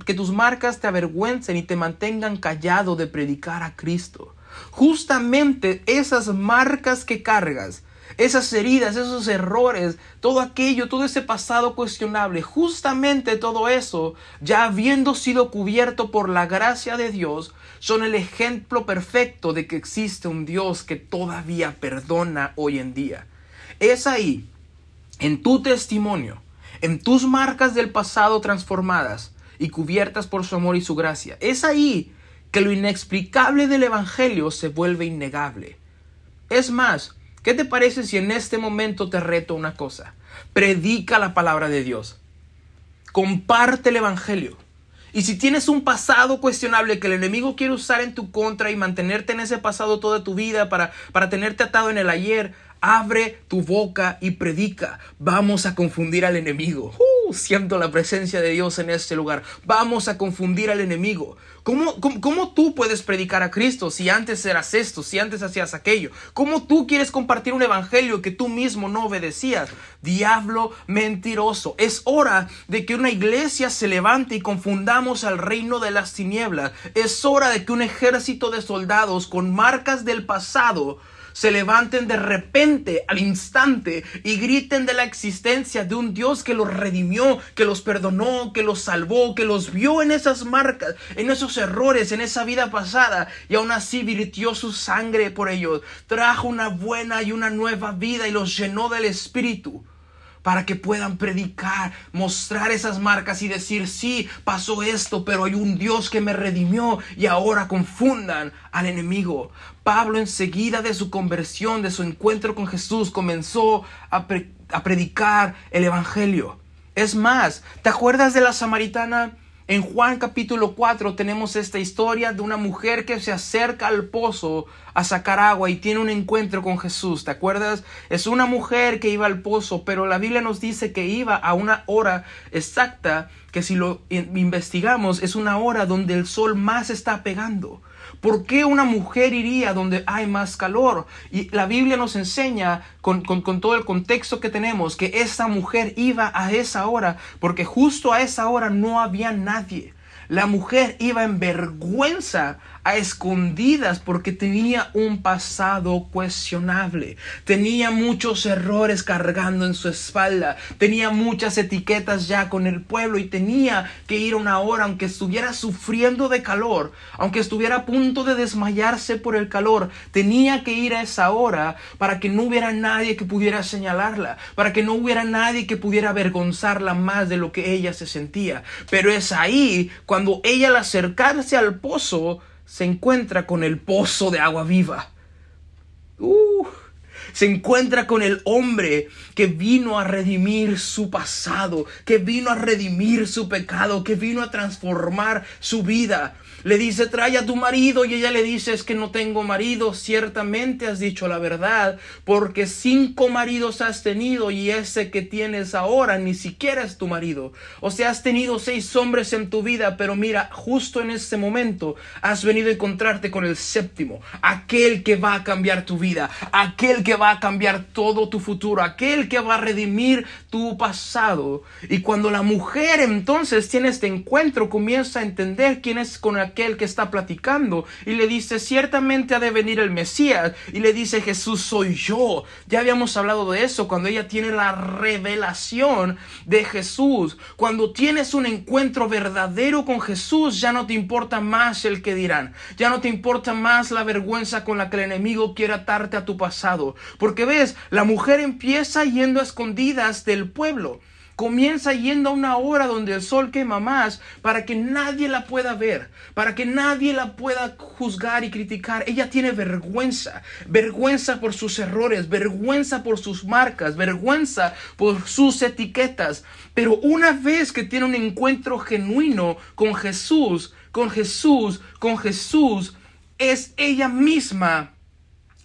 que tus marcas te avergüencen y te mantengan callado de predicar a Cristo. Justamente esas marcas que cargas, esas heridas, esos errores, todo aquello, todo ese pasado cuestionable, justamente todo eso, ya habiendo sido cubierto por la gracia de Dios, son el ejemplo perfecto de que existe un Dios que todavía perdona hoy en día. Es ahí en tu testimonio, en tus marcas del pasado transformadas y cubiertas por su amor y su gracia. Es ahí que lo inexplicable del Evangelio se vuelve innegable. Es más, ¿qué te parece si en este momento te reto una cosa? Predica la palabra de Dios. Comparte el Evangelio. Y si tienes un pasado cuestionable que el enemigo quiere usar en tu contra y mantenerte en ese pasado toda tu vida para, para tenerte atado en el ayer, Abre tu boca y predica. Vamos a confundir al enemigo. Uh, siento la presencia de Dios en este lugar. Vamos a confundir al enemigo. ¿Cómo, ¿Cómo, tú puedes predicar a Cristo si antes eras esto, si antes hacías aquello? ¿Cómo tú quieres compartir un evangelio que tú mismo no obedecías? Diablo mentiroso. Es hora de que una iglesia se levante y confundamos al reino de las tinieblas. Es hora de que un ejército de soldados con marcas del pasado se levanten de repente, al instante, y griten de la existencia de un Dios que los redimió, que los perdonó, que los salvó, que los vio en esas marcas, en esos errores, en esa vida pasada, y aún así virtió su sangre por ellos, trajo una buena y una nueva vida y los llenó del Espíritu para que puedan predicar, mostrar esas marcas y decir, sí, pasó esto, pero hay un Dios que me redimió y ahora confundan al enemigo. Pablo enseguida de su conversión, de su encuentro con Jesús, comenzó a, a predicar el Evangelio. Es más, ¿te acuerdas de la samaritana? En Juan capítulo 4 tenemos esta historia de una mujer que se acerca al pozo a sacar agua y tiene un encuentro con Jesús. ¿Te acuerdas? Es una mujer que iba al pozo, pero la Biblia nos dice que iba a una hora exacta que si lo investigamos es una hora donde el sol más está pegando. ¿Por qué una mujer iría donde hay más calor? Y la Biblia nos enseña, con, todo el contexto que tenemos, que esa mujer iba a esa hora, porque justo a esa hora no había nadie. La mujer iba en vergüenza a escondidas porque tenía un pasado cuestionable, tenía muchos errores cargando en su espalda, tenía muchas etiquetas ya con el pueblo y tenía que ir una hora aunque estuviera sufriendo de calor, aunque estuviera a punto de desmayarse por el calor, tenía que ir a esa hora para que no hubiera nadie que pudiera señalarla, para que no hubiera nadie que pudiera avergonzarla más de lo que ella se sentía. Pero es ahí cuando ella al acercarse al pozo, se encuentra con el pozo de agua viva. Uh, se encuentra con el hombre que vino a redimir su pasado, que vino a redimir su pecado, que vino a transformar su vida. Le dice, trae a tu marido y ella le dice, es que no tengo marido. Ciertamente has dicho la verdad, porque cinco maridos has tenido y ese que tienes ahora ni siquiera es tu marido. O sea, has tenido seis hombres en tu vida, pero mira, justo en ese momento has venido a encontrarte con el séptimo, aquel que va a cambiar tu vida, aquel que va a cambiar todo tu futuro, aquel que va a redimir tu pasado. Y cuando la mujer entonces tiene este encuentro, comienza a entender quién es con aquel que está platicando y le dice, ciertamente ha de venir el Mesías. Y le dice, Jesús soy yo. Ya habíamos hablado de eso cuando ella tiene la revelación de Jesús. Cuando tienes un encuentro verdadero con Jesús, ya no te importa más el que dirán. Ya no te importa más la vergüenza con la que el enemigo quiere atarte a tu pasado. Porque ves, la mujer empieza yendo a escondidas del pueblo comienza yendo a una hora donde el sol quema más para que nadie la pueda ver, para que nadie la pueda juzgar y criticar. Ella tiene vergüenza, vergüenza por sus errores, vergüenza por sus marcas, vergüenza por sus etiquetas. Pero una vez que tiene un encuentro genuino con Jesús, con Jesús, con Jesús, es ella misma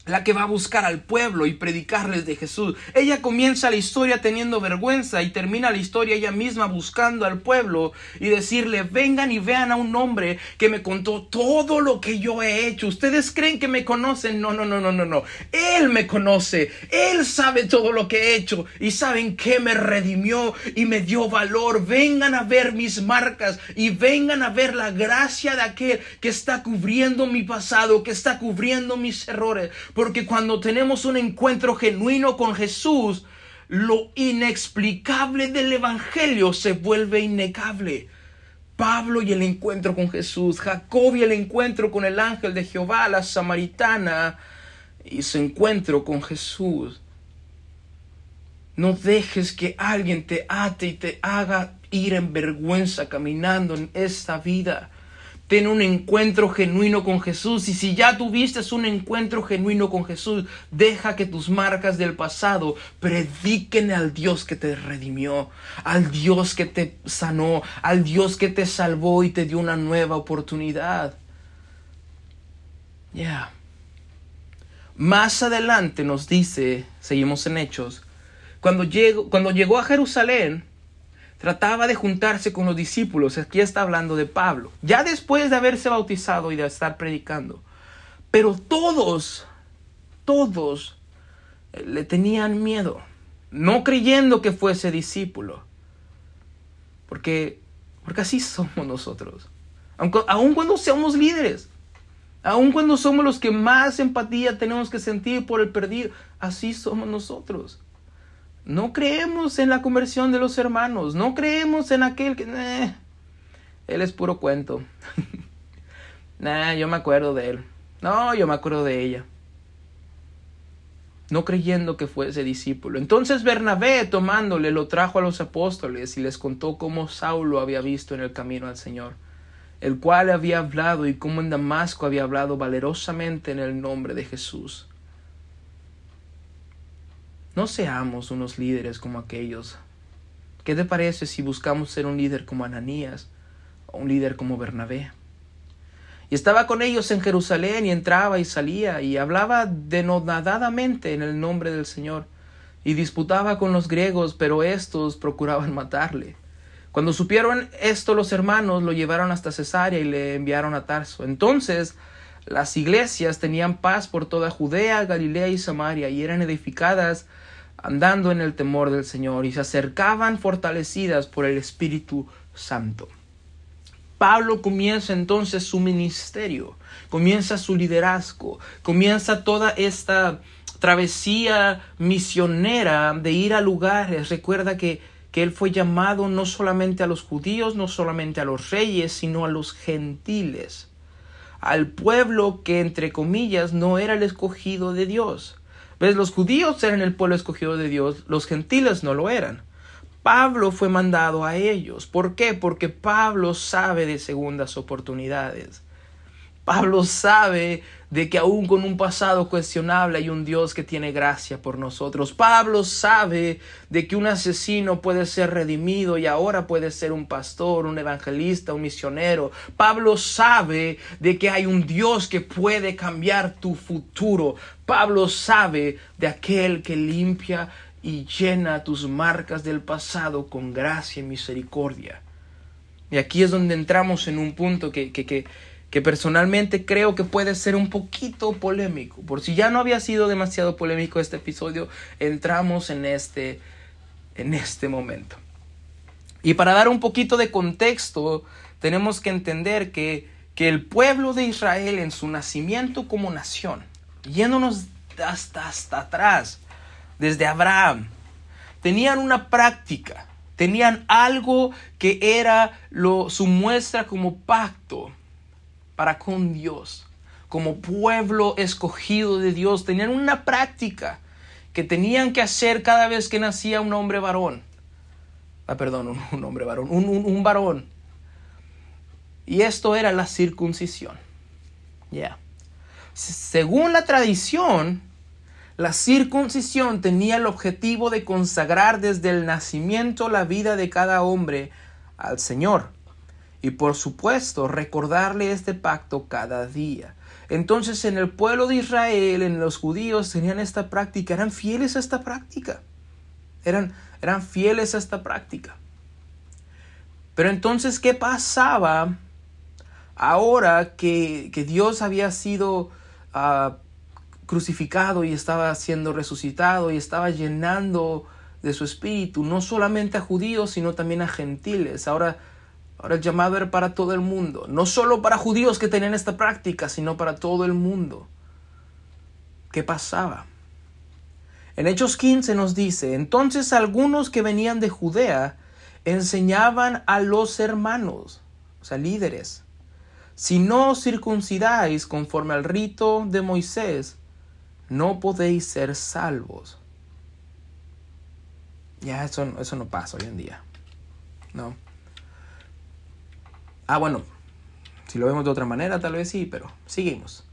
la que va a buscar al pueblo y predicarles de Jesús. Ella comienza la historia teniendo vergüenza y termina la historia ella misma buscando al pueblo y decirle, vengan y vean a un hombre que me contó todo lo que yo he hecho. ¿Ustedes creen que me conocen? No, no, no, no, no, no. Él me conoce. Él sabe todo lo que he hecho y saben que me redimió y me dio valor. Vengan a ver mis marcas y vengan a ver la gracia de aquel que está cubriendo mi pasado, que está cubriendo mis errores porque cuando tenemos un encuentro genuino con Jesús, lo inexplicable del Evangelio se vuelve innegable. Pablo y el encuentro con Jesús, Jacob y el encuentro con el ángel de Jehová, la samaritana y su encuentro con Jesús. No dejes que alguien te ate y te haga ir en vergüenza caminando en esta vida. Ten un encuentro genuino con Jesús. Y si ya tuviste un encuentro genuino con Jesús, deja que tus marcas del pasado prediquen al Dios que te redimió, al Dios que te sanó, al Dios que te salvó y te dio una nueva oportunidad. Ya. Más adelante nos dice, seguimos en Hechos, cuando cuando llegó a Jerusalén, trataba de juntarse con los discípulos. Aquí está hablando de Pablo, ya después de haberse bautizado y de estar predicando. Pero todos, todos eh, le tenían miedo, no creyendo que fuese discípulo. Porque, porque así somos nosotros. Aunque, aun cuando seamos líderes, aun cuando somos los que más empatía tenemos que sentir por el perdido, así somos nosotros. No creemos en la conversión de los hermanos. No creemos en aquel que... él es puro cuento. [LAUGHS] nah, yo me acuerdo de él. No, yo me acuerdo de ella. No creyendo que fuese discípulo. Entonces Bernabé, tomándole, lo trajo a los apóstoles y les contó cómo Saulo había visto en el camino al Señor, el cual había hablado y cómo en Damasco había hablado valerosamente en el nombre de Jesús. No seamos unos líderes como aquellos. ¿Qué te parece si buscamos ser un líder como Ananías o un líder como Bernabé? Y estaba con ellos en Jerusalén y entraba y salía y hablaba denodadamente en el nombre del Señor y disputaba con los griegos, pero estos procuraban matarle. Cuando supieron esto los hermanos lo llevaron hasta Cesarea y le enviaron a Tarso. Entonces las iglesias tenían paz por toda Judea, Galilea y Samaria y eran edificadas andando en el temor del Señor y se acercaban fortalecidas por el Espíritu Santo. Pablo comienza entonces su ministerio, comienza su liderazgo, comienza toda esta travesía misionera de ir a lugares. Recuerda que, que él fue llamado no solamente a los judíos, no solamente a los reyes, sino a los gentiles, al pueblo que entre comillas no era el escogido de Dios. ¿Ves? Los judíos eran el pueblo escogido de Dios, los gentiles no lo eran. Pablo fue mandado a ellos. ¿Por qué? Porque Pablo sabe de segundas oportunidades. Pablo sabe de que aún con un pasado cuestionable hay un Dios que tiene gracia por nosotros. Pablo sabe de que un asesino puede ser redimido y ahora puede ser un pastor, un evangelista, un misionero. Pablo sabe de que hay un Dios que puede cambiar tu futuro. Pablo sabe de aquel que limpia y llena tus marcas del pasado con gracia y misericordia. Y aquí es donde entramos en un punto que, que, que, que, personalmente creo que puede ser un poquito polémico. Por si ya no había sido demasiado polémico este episodio, entramos en este, en este momento. Y para dar un poquito de contexto, tenemos que entender que, que el pueblo de Israel en su nacimiento como nación, yéndonos hasta, hasta atrás, desde Abraham, tenían una práctica, tenían algo que era lo, su muestra como pacto para con Dios, como pueblo escogido de Dios, tenían una práctica que tenían que hacer cada vez que nacía un hombre varón. Ah, perdón, un, hombre varón, un, un, varón. Y esto era la circuncisión. Ya. Según la tradición, la circuncisión tenía el objetivo de consagrar desde el nacimiento la vida de cada hombre al Señor. Y por supuesto, recordarle este pacto cada día. Entonces en el pueblo de Israel, en los judíos, tenían esta práctica, eran fieles a esta práctica. Eran, eran fieles a esta práctica. Pero entonces, ¿qué pasaba ahora que, que Dios había sido uh, crucificado y estaba siendo resucitado y estaba llenando de su espíritu, no solamente a judíos, sino también a gentiles. Ahora, ahora el llamado era para todo el mundo, no solo para judíos que tenían esta práctica, sino para todo el mundo. ¿Qué pasaba? En Hechos 15 nos dice, entonces algunos que venían de Judea enseñaban a los hermanos, o sea, líderes, si no circuncidáis conforme al rito de Moisés, no podéis ser salvos. Ya, eso, eso no pasa hoy en día. No. Ah, bueno, si lo vemos de otra manera, tal vez sí, pero seguimos.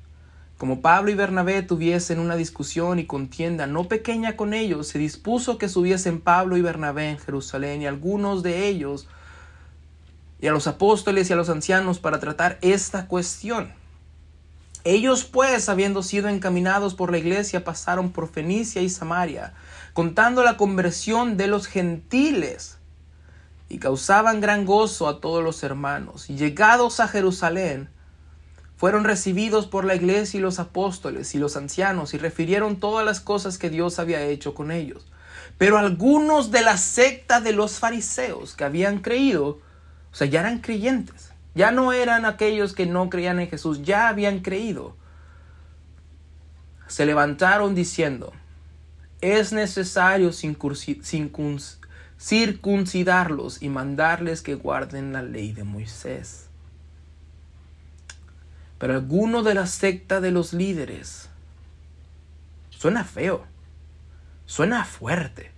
Como Pablo y Bernabé tuviesen una discusión y contienda no pequeña con ellos, se dispuso que subiesen Pablo y Bernabé en Jerusalén y algunos de ellos y a los apóstoles y a los ancianos para tratar esta cuestión. Ellos pues, habiendo sido encaminados por la iglesia, pasaron por Fenicia y Samaria, contando la conversión de los gentiles, y causaban gran gozo a todos los hermanos. Y llegados a Jerusalén, fueron recibidos por la iglesia y los apóstoles y los ancianos, y refirieron todas las cosas que Dios había hecho con ellos. Pero algunos de la secta de los fariseos que habían creído, o sea, ya eran creyentes, ya no eran aquellos que no creían en Jesús, ya habían creído. Se levantaron diciendo, es necesario circuncidarlos y mandarles que guarden la ley de Moisés. Pero alguno de la secta de los líderes suena feo, suena fuerte.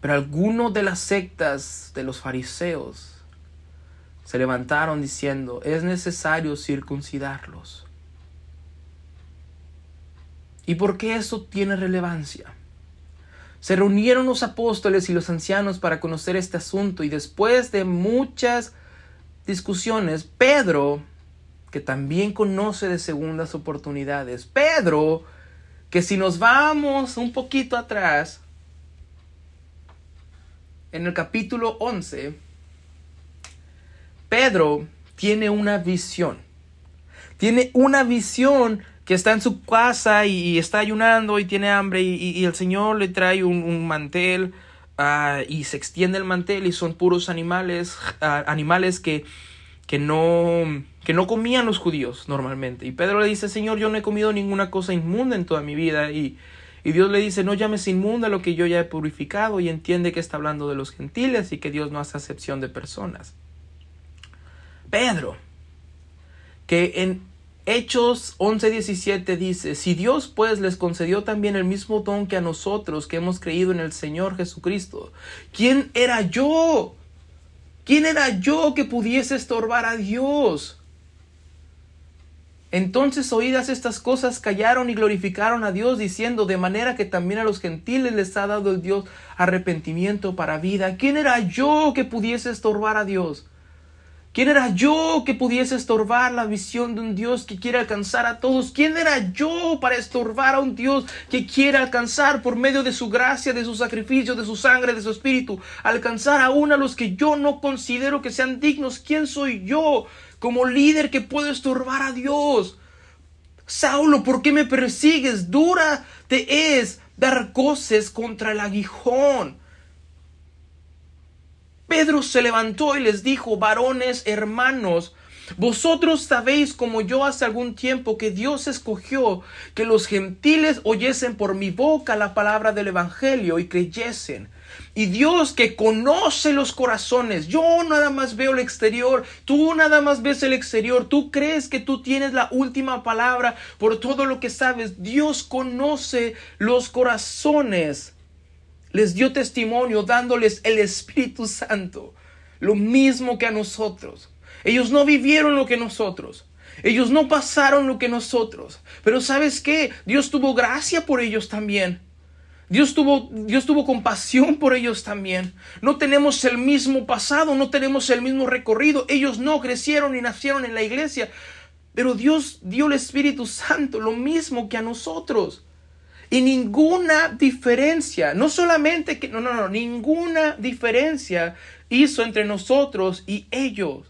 Pero alguno de las sectas de los fariseos se levantaron diciendo, es necesario circuncidarlos. ¿Y por qué eso tiene relevancia? Se reunieron los apóstoles y los ancianos para conocer este asunto y después de muchas discusiones, Pedro, que también conoce de segundas oportunidades, Pedro, que si nos vamos un poquito atrás, en el capítulo 11, Pedro tiene una visión. Tiene una visión que está en su casa y, está ayunando y tiene hambre y, el Señor le trae un, mantel ah, y se extiende el mantel y son puros animales, ah, animales que, que, no, que no comían los judíos normalmente. Y Pedro le dice, Señor, yo no he comido ninguna cosa inmunda en toda mi vida. Y, y Dios le dice, no llames inmunda lo que yo ya he purificado y entiende que está hablando de los gentiles y que Dios no hace acepción de personas. Pedro, que en Hechos 11:17 dice, si Dios pues les concedió también el mismo don que a nosotros que hemos creído en el Señor Jesucristo, ¿quién era yo? ¿Quién era yo que pudiese estorbar a Dios? Entonces oídas estas cosas callaron y glorificaron a Dios diciendo, de manera que también a los gentiles les ha dado el Dios arrepentimiento para vida. ¿Quién era yo que pudiese estorbar a Dios? ¿Quién era yo que pudiese estorbar la visión de un Dios que quiere alcanzar a todos? ¿Quién era yo para estorbar a un Dios que quiere alcanzar por medio de su gracia, de su sacrificio, de su sangre, de su espíritu, alcanzar aún a los que yo no considero que sean dignos? ¿Quién soy yo como líder que puedo estorbar a Dios? Saulo, ¿por qué me persigues? Dura te es dar coces contra el aguijón. Pedro se levantó y les dijo, varones, hermanos, vosotros sabéis como yo hace algún tiempo que Dios escogió que los gentiles oyesen por mi boca la palabra del Evangelio y creyesen. Y Dios que conoce los corazones, yo nada más veo el exterior, tú nada más ves el exterior, tú crees que tú tienes la última palabra por todo lo que sabes. Dios conoce los corazones les dio testimonio dándoles el Espíritu Santo, lo mismo que a nosotros. Ellos no vivieron lo que nosotros. Ellos no pasaron lo que nosotros. Pero sabes qué? Dios tuvo gracia por ellos también. Dios tuvo, Dios tuvo compasión por ellos también. No tenemos el mismo pasado, no tenemos el mismo recorrido. Ellos no crecieron y nacieron en la iglesia. Pero Dios dio el Espíritu Santo, lo mismo que a nosotros. Y ninguna diferencia, no solamente que, no, no, no, ninguna diferencia hizo entre nosotros y ellos,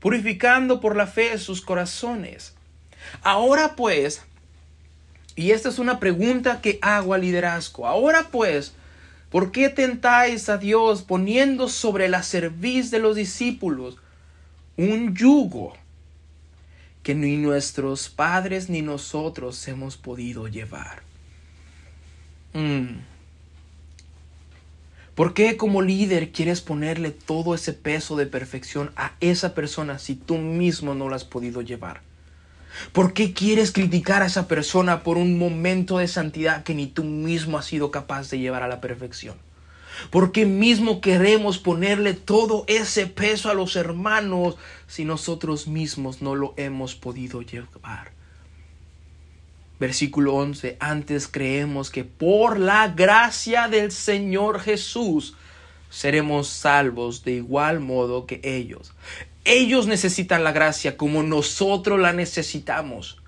purificando por la fe sus corazones. Ahora pues, y esta es una pregunta que hago al liderazgo, ahora pues, ¿por qué tentáis a Dios poniendo sobre la cerviz de los discípulos un yugo que ni nuestros padres ni nosotros hemos podido llevar? Mm. ¿Por qué como líder quieres ponerle todo ese peso de perfección a esa persona si tú mismo no lo has podido llevar? ¿Por qué quieres criticar a esa persona por un momento de santidad que ni tú mismo has sido capaz de llevar a la perfección? ¿Por qué mismo queremos ponerle todo ese peso a los hermanos si nosotros mismos no lo hemos podido llevar? Versículo 11, antes creemos que por la gracia del Señor Jesús seremos salvos de igual modo que ellos. Ellos necesitan la gracia como nosotros la necesitamos.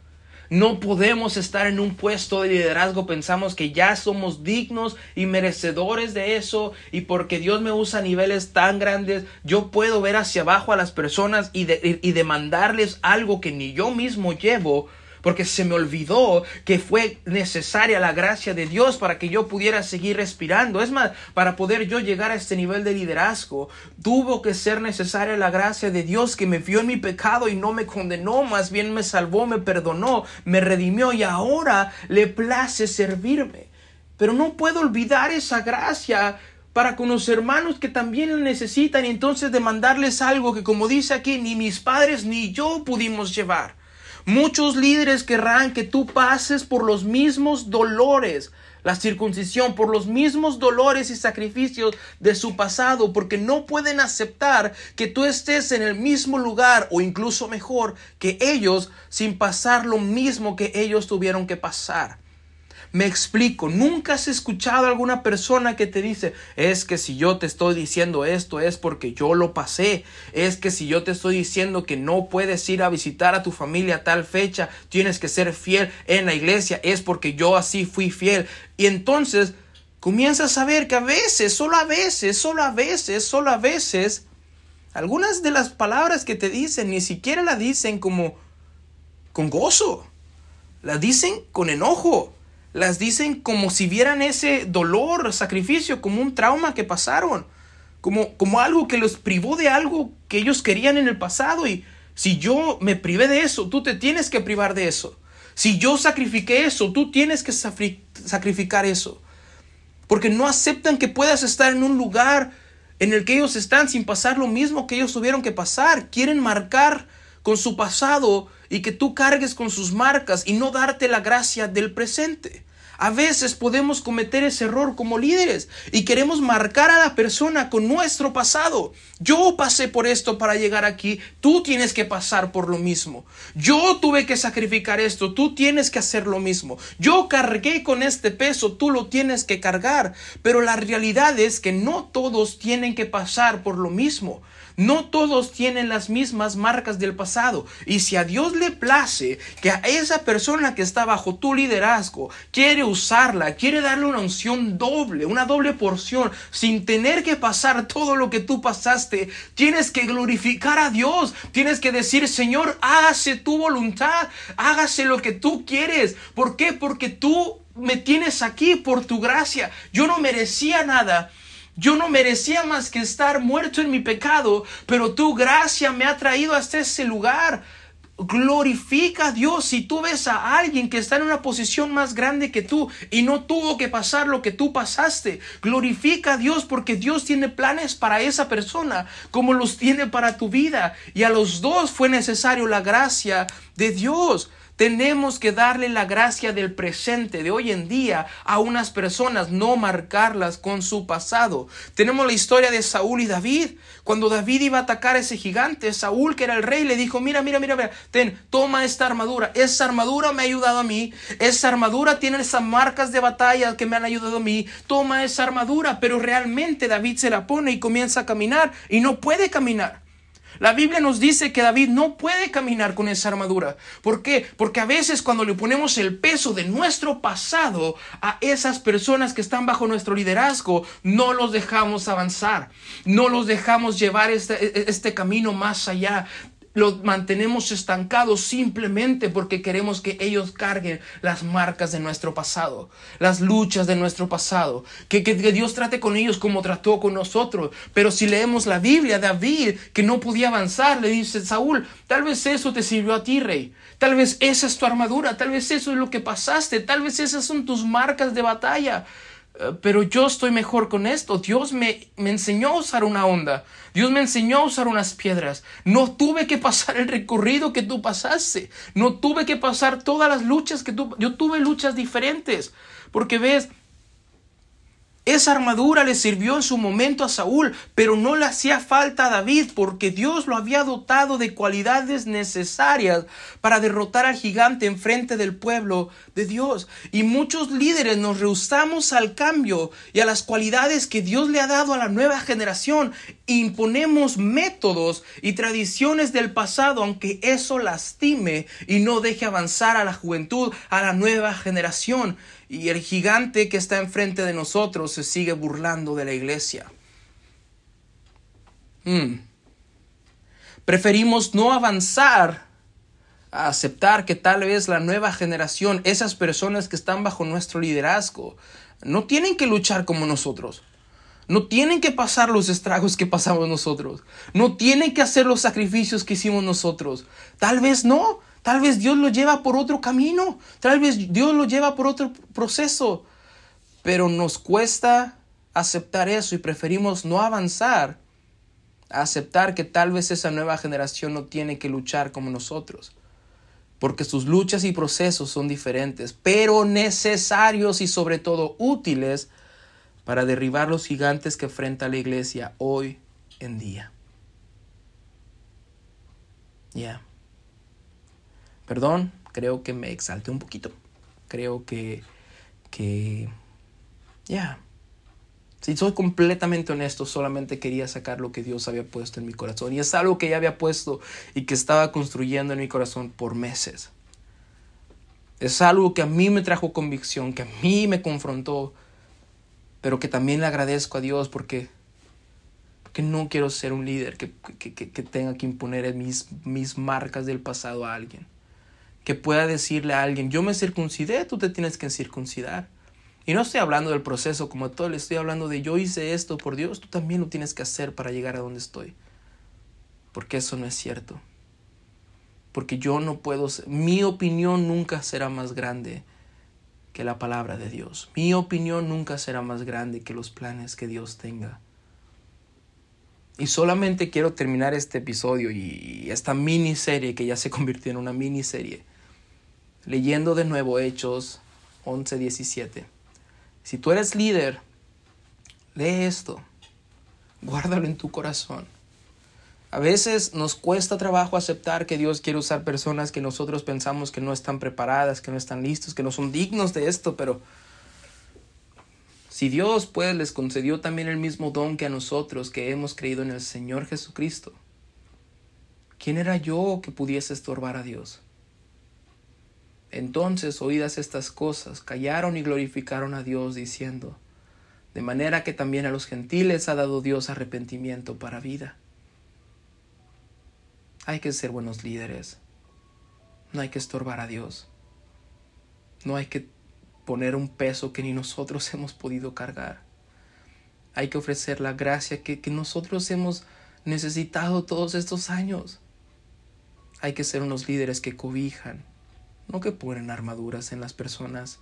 No podemos estar en un puesto de liderazgo, pensamos que ya somos dignos y merecedores de eso y porque Dios me usa a niveles tan grandes, yo puedo ver hacia abajo a las personas y, y demandarles algo que ni yo mismo llevo porque se me olvidó que fue necesaria la gracia de Dios para que yo pudiera seguir respirando. Es más, para poder yo llegar a este nivel de liderazgo, tuvo que ser necesaria la gracia de Dios que me vio en mi pecado y no me condenó, más bien me salvó, me perdonó, me redimió y ahora le place servirme. Pero no puedo olvidar esa gracia para con los hermanos que también la necesitan y entonces demandarles algo que como dice aquí ni mis padres ni yo pudimos llevar. Muchos líderes querrán que tú pases por los mismos dolores, la circuncisión, por los mismos dolores y sacrificios de su pasado, porque no pueden aceptar que tú estés en el mismo lugar o incluso mejor que ellos sin pasar lo mismo que ellos tuvieron que pasar. Me explico, nunca has escuchado a alguna persona que te dice, es que si yo te estoy diciendo esto es porque yo lo pasé, es que si yo te estoy diciendo que no puedes ir a visitar a tu familia a tal fecha, tienes que ser fiel en la iglesia, es porque yo así fui fiel. Y entonces comienzas a ver que a veces, solo a veces, solo a veces, solo a veces, algunas de las palabras que te dicen ni siquiera la dicen como con gozo, la dicen con enojo las dicen como si vieran ese dolor, sacrificio, como un trauma que pasaron, como, como algo que los privó de algo que ellos querían en el pasado. Y si yo me privé de eso, tú te tienes que privar de eso. Si yo sacrifiqué eso, tú tienes que sacrificar eso. Porque no aceptan que puedas estar en un lugar en el que ellos están sin pasar lo mismo que ellos tuvieron que pasar. Quieren marcar con su pasado y que tú cargues con sus marcas y no darte la gracia del presente. A veces podemos cometer ese error como líderes y queremos marcar a la persona con nuestro pasado. Yo pasé por esto para llegar aquí, tú tienes que pasar por lo mismo. Yo tuve que sacrificar esto, tú tienes que hacer lo mismo. Yo cargué con este peso, tú lo tienes que cargar. Pero la realidad es que no todos tienen que pasar por lo mismo. No todos tienen las mismas marcas del pasado. Y si a Dios le place que a esa persona que está bajo tu liderazgo quiere usarla, quiere darle una unción doble, una doble porción, sin tener que pasar todo lo que tú pasaste, tienes que glorificar a Dios. Tienes que decir, Señor, hágase tu voluntad, hágase lo que tú quieres. ¿Por qué? Porque tú me tienes aquí por tu gracia. Yo no merecía nada yo no merecía más que estar muerto en mi pecado, pero tu gracia me ha traído hasta ese lugar. Glorifica a Dios si tú ves a alguien que está en una posición más grande que tú y no tuvo que pasar lo que tú pasaste. Glorifica a Dios porque Dios tiene planes para esa persona como los tiene para tu vida. Y a los dos fue necesario la gracia de Dios. Tenemos que darle la gracia del presente de hoy en día a unas personas, no marcarlas con su pasado. Tenemos la historia de Saúl y David. Cuando David iba a atacar a ese gigante, Saúl, que era el rey, le dijo, mira, mira, mira, mira, ten, toma esta armadura. Esa armadura me ha ayudado a mí. Esa armadura tiene esas marcas de batalla que me han ayudado a mí. Toma esa armadura. Pero realmente David se la pone y comienza a caminar y no puede caminar. La Biblia nos dice que David no puede caminar con esa armadura. ¿Por qué? Porque a veces cuando le ponemos el peso de nuestro pasado a esas personas que están bajo nuestro liderazgo, no los dejamos avanzar, no los dejamos llevar este, este camino más allá los mantenemos estancados simplemente porque queremos que ellos carguen las marcas de nuestro pasado, las luchas de nuestro pasado, que, que, Dios trate con ellos como trató con nosotros. Pero si leemos la Biblia, David, que no podía avanzar, le dice, Saúl, tal vez eso te sirvió a ti, rey. Tal vez esa es tu armadura, tal vez eso es lo que pasaste, tal vez esas son tus marcas de batalla. Eh, pero yo estoy mejor con esto. Dios me, me, enseñó a usar una onda. Dios me enseñó a usar unas piedras. No tuve que pasar el recorrido que tú pasaste. No tuve que pasar todas las luchas que tú... Yo tuve luchas diferentes. Porque ves, esa armadura le sirvió en su momento a Saúl, pero no le hacía falta a David porque Dios lo había dotado de cualidades necesarias para derrotar al gigante en frente del pueblo de Dios. Y muchos líderes nos rehusamos al cambio y a las cualidades que Dios le ha dado a la nueva generación. Imponemos métodos y tradiciones del pasado, aunque eso lastime y no deje avanzar a la juventud, a la nueva generación y el gigante que está enfrente de nosotros se sigue burlando de la iglesia. Hmm. Preferimos no avanzar a aceptar que tal vez la nueva generación, esas personas que están bajo nuestro liderazgo, no tienen que luchar como nosotros. No tienen que pasar los estragos que pasamos nosotros. No tienen que hacer los sacrificios que hicimos nosotros. Tal vez no. Tal vez Dios lo lleva por otro camino, tal vez Dios lo lleva por otro proceso, pero nos cuesta aceptar eso y preferimos no avanzar aceptar que tal vez esa nueva generación no tiene que luchar como nosotros, porque sus luchas y procesos son diferentes, pero necesarios y sobre todo útiles para derribar los gigantes que enfrenta la iglesia hoy en día. Ya. Perdón, creo que me exalté un poquito. Creo que, que, ya. Si soy completamente honesto, solamente quería sacar lo que Dios había puesto en mi corazón. Y es algo que ya había puesto y que estaba construyendo en mi corazón por meses. Es algo que a mí me trajo convicción, que a mí me confrontó, pero que también le agradezco a Dios porque, porque no quiero ser un líder que, que, que tenga que imponer mis, mis marcas del pasado a alguien que pueda decirle a alguien, yo me circuncidé, tú te tienes que circuncidar. Y no estoy hablando del proceso como todo, le estoy hablando de yo hice esto por Dios, tú también lo tienes que hacer para llegar a donde estoy. Porque eso no es cierto. Porque yo no puedo, mi opinión nunca será más grande que la palabra de Dios. Mi opinión nunca será más grande que los planes que Dios tenga. Y solamente quiero terminar este episodio y esta miniserie que ya se [LAUGHS] convirtió en una miniserie leyendo de nuevo Hechos 11:17. Si tú eres líder, lee esto, guárdalo en tu corazón. A veces nos cuesta trabajo aceptar que Dios quiere usar personas que nosotros pensamos que no están preparadas, que no están listos, que no son dignos de esto, pero si Dios pues les concedió también el mismo don que a nosotros que hemos creído en el Señor Jesucristo, ¿quién era yo que pudiese estorbar a Dios? Entonces, oídas estas cosas, callaron y glorificaron a Dios, diciendo, de manera que también a los gentiles ha dado Dios arrepentimiento para vida. Hay que ser buenos líderes. No hay que estorbar a Dios. No hay que poner un peso que ni nosotros [LAUGHS] hemos podido cargar. Hay que ofrecer la gracia que, que nosotros hemos necesitado todos estos años. Hay que ser unos líderes que cobijan, no que ponen armaduras en las personas.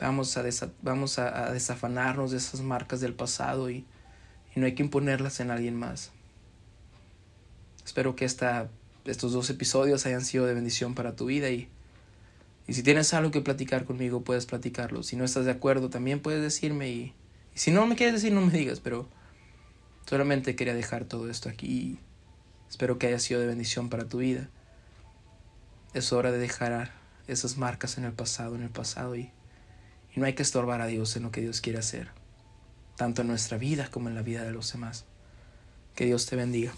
Vamos a, vamos a, desafanarnos de esas marcas del pasado y, no hay que imponerlas en alguien más. Espero que esta, estos dos episodios hayan sido de bendición para tu vida y, y si tienes algo que platicar conmigo, puedes platicarlo. Si no estás de acuerdo, también puedes decirme y si no me quieres decir, no me digas, pero solamente quería dejar todo esto aquí. Espero que haya sido de bendición para tu vida. Es hora de dejar esas marcas en el pasado, en el pasado y, no hay que estorbar a Dios en lo que Dios quiere hacer, tanto en nuestra vida como en la vida de los demás. Que Dios te bendiga.